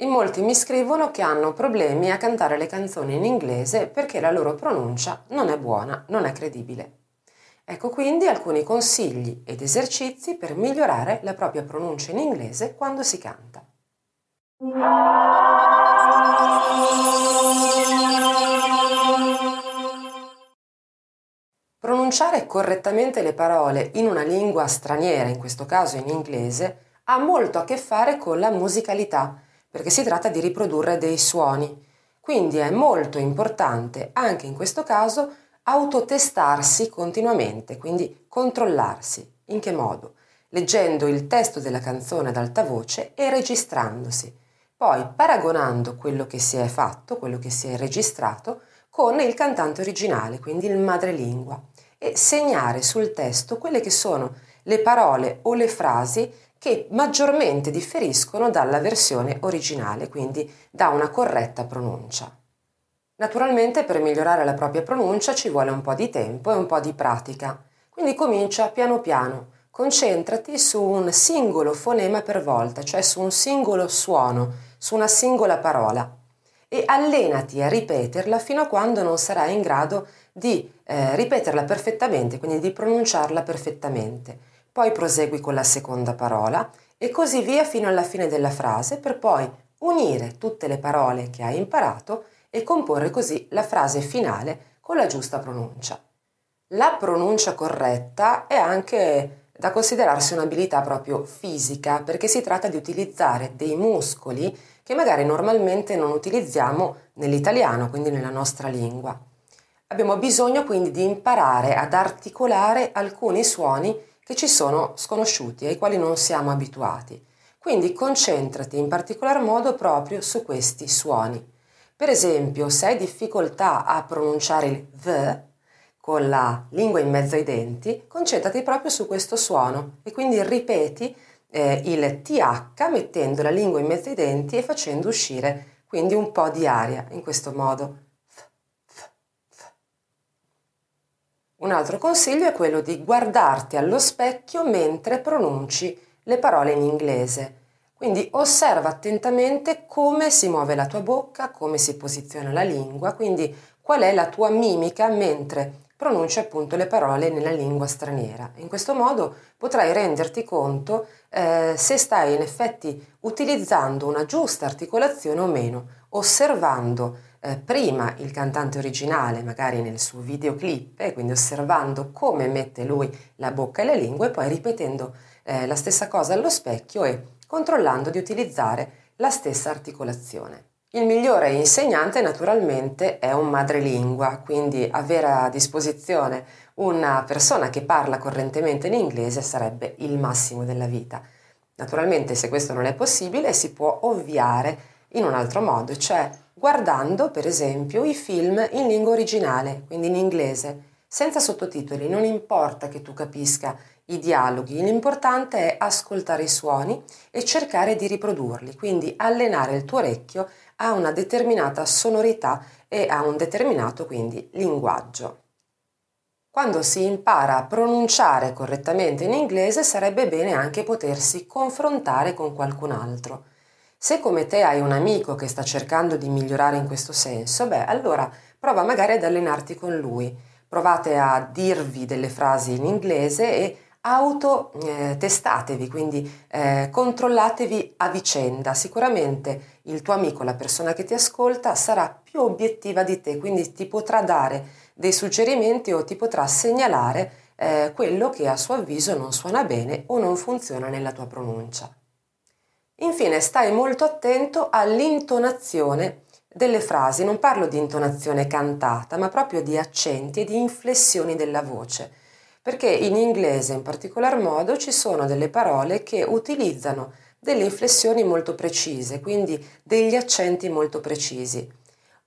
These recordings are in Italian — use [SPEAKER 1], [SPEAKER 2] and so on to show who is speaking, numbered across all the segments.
[SPEAKER 1] In molti mi scrivono che hanno problemi a cantare le canzoni in inglese perché la loro pronuncia non è buona, non è credibile. Ecco quindi alcuni consigli ed esercizi per migliorare la propria pronuncia in inglese quando si canta. Pronunciare correttamente le parole in una lingua straniera, in questo caso in inglese, ha molto a che fare con la musicalità perché si tratta di riprodurre dei suoni. Quindi è molto importante anche in questo caso autotestarsi continuamente, quindi controllarsi. In che modo? Leggendo il testo della canzone ad alta voce e registrandosi, poi paragonando quello che si è fatto, quello che si è registrato, con il cantante originale, quindi il madrelingua, e segnare sul testo quelle che sono le parole o le frasi che maggiormente differiscono dalla versione originale, quindi da una corretta pronuncia. Naturalmente per migliorare la propria pronuncia ci vuole un po' di tempo e un po' di pratica, quindi comincia piano piano, concentrati su un singolo fonema per volta, cioè su un singolo suono, su una singola parola. E allenati a ripeterla fino a quando non sarai in grado di eh, ripeterla perfettamente, quindi di pronunciarla perfettamente poi prosegui con la seconda parola e così via fino alla fine della frase per poi unire tutte le parole che hai imparato e comporre così la frase finale con la giusta pronuncia. La pronuncia corretta è anche da considerarsi un'abilità proprio fisica perché si tratta di utilizzare dei muscoli che magari normalmente non utilizziamo nell'italiano, quindi nella nostra lingua. Abbiamo bisogno quindi di imparare ad articolare alcuni suoni che ci sono sconosciuti, ai quali non siamo abituati. Quindi concentrati in particolar modo proprio su questi suoni. Per esempio, se hai difficoltà a pronunciare il V con la lingua in mezzo ai denti, concentrati proprio su questo suono e quindi ripeti eh, il TH mettendo la lingua in mezzo ai denti e facendo uscire quindi un po' di aria in questo modo. Un altro consiglio è quello di guardarti allo specchio mentre pronunci le parole in inglese. Quindi osserva attentamente come si muove la tua bocca, come si posiziona la lingua, quindi qual è la tua mimica mentre pronunci appunto le parole nella lingua straniera. In questo modo potrai renderti conto eh, se stai in effetti utilizzando una giusta articolazione o meno, osservando eh, prima il cantante originale, magari nel suo videoclip, e quindi osservando come mette lui la bocca e la lingua e poi ripetendo eh, la stessa cosa allo specchio e controllando di utilizzare la stessa articolazione. Il migliore insegnante naturalmente è un madrelingua, quindi avere a disposizione una persona che parla correntemente in inglese sarebbe il massimo della vita. Naturalmente se questo non è possibile si può ovviare in un altro modo, cioè guardando per esempio i film in lingua originale, quindi in inglese, senza sottotitoli, non importa che tu capisca i dialoghi, l'importante è ascoltare i suoni e cercare di riprodurli, quindi allenare il tuo orecchio a una determinata sonorità e a un determinato quindi linguaggio. Quando si impara a pronunciare correttamente in inglese sarebbe bene anche potersi confrontare con qualcun altro. Se come te hai un amico che sta cercando di migliorare in questo senso, beh, allora prova magari ad allenarti con lui. Provate a dirvi delle frasi in inglese e auto eh, quindi eh, controllatevi a vicenda. Sicuramente il tuo amico, la persona che ti ascolta, sarà più obiettiva di te, quindi ti potrà dare dei suggerimenti o ti potrà segnalare eh, quello che a suo avviso non suona bene o non funziona nella tua pronuncia. Infine stai molto attento all'intonazione delle frasi, non parlo di intonazione cantata, ma proprio di accenti e di inflessioni della voce, perché in inglese in particolar modo ci sono delle parole che utilizzano delle inflessioni molto precise, quindi degli accenti molto precisi.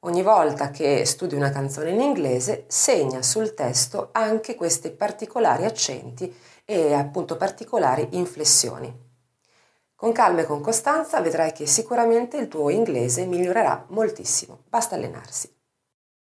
[SPEAKER 1] Ogni volta che studi una canzone in inglese, segna sul testo anche questi particolari accenti e appunto particolari inflessioni. Con calma e con costanza vedrai che sicuramente il tuo inglese migliorerà moltissimo. Basta allenarsi.